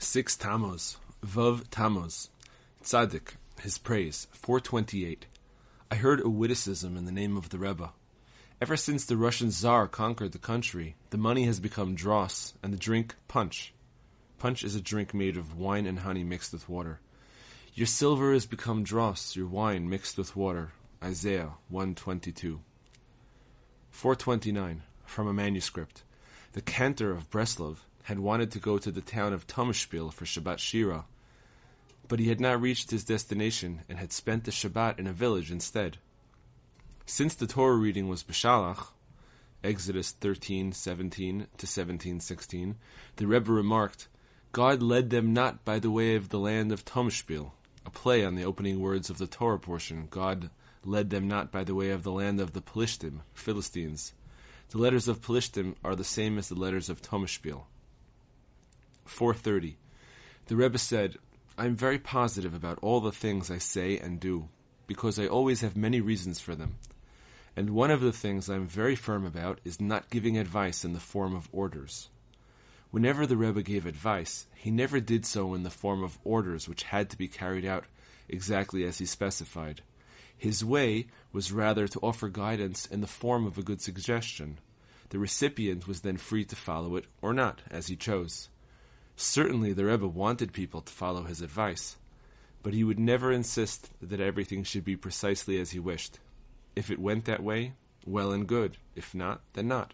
Six Tammuz, Vav Tammuz, Tzaddik, his praise, 428. I heard a witticism in the name of the Rebbe. Ever since the Russian Tsar conquered the country, the money has become dross and the drink punch. Punch is a drink made of wine and honey mixed with water. Your silver has become dross, your wine mixed with water. Isaiah 122. 429. From a manuscript. The cantor of Breslov had wanted to go to the town of Tomashpil for Shabbat Shira, but he had not reached his destination and had spent the Shabbat in a village instead. Since the Torah reading was Beshalach, Exodus 13:17 to 17:16, the Rebbe remarked, "God led them not by the way of the land of Tomashpil," a play on the opening words of the Torah portion. God led them not by the way of the land of the Pelishtim, Philistines. The letters of Pelishtim are the same as the letters of Tomashpil. 430. The Rebbe said, I am very positive about all the things I say and do, because I always have many reasons for them. And one of the things I am very firm about is not giving advice in the form of orders. Whenever the Rebbe gave advice, he never did so in the form of orders which had to be carried out exactly as he specified. His way was rather to offer guidance in the form of a good suggestion. The recipient was then free to follow it or not, as he chose. Certainly the Rebbe wanted people to follow his advice, but he would never insist that everything should be precisely as he wished. If it went that way, well and good. If not, then not.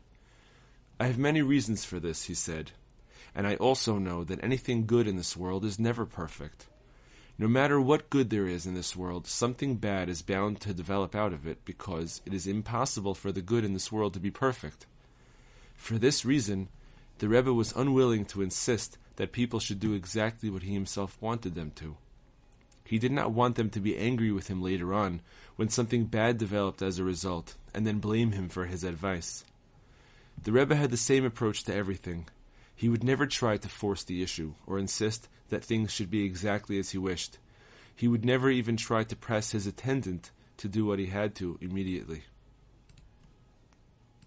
I have many reasons for this, he said, and I also know that anything good in this world is never perfect. No matter what good there is in this world, something bad is bound to develop out of it because it is impossible for the good in this world to be perfect. For this reason, the Rebbe was unwilling to insist that people should do exactly what he himself wanted them to. He did not want them to be angry with him later on when something bad developed as a result, and then blame him for his advice. The Rebbe had the same approach to everything. He would never try to force the issue or insist that things should be exactly as he wished. He would never even try to press his attendant to do what he had to immediately.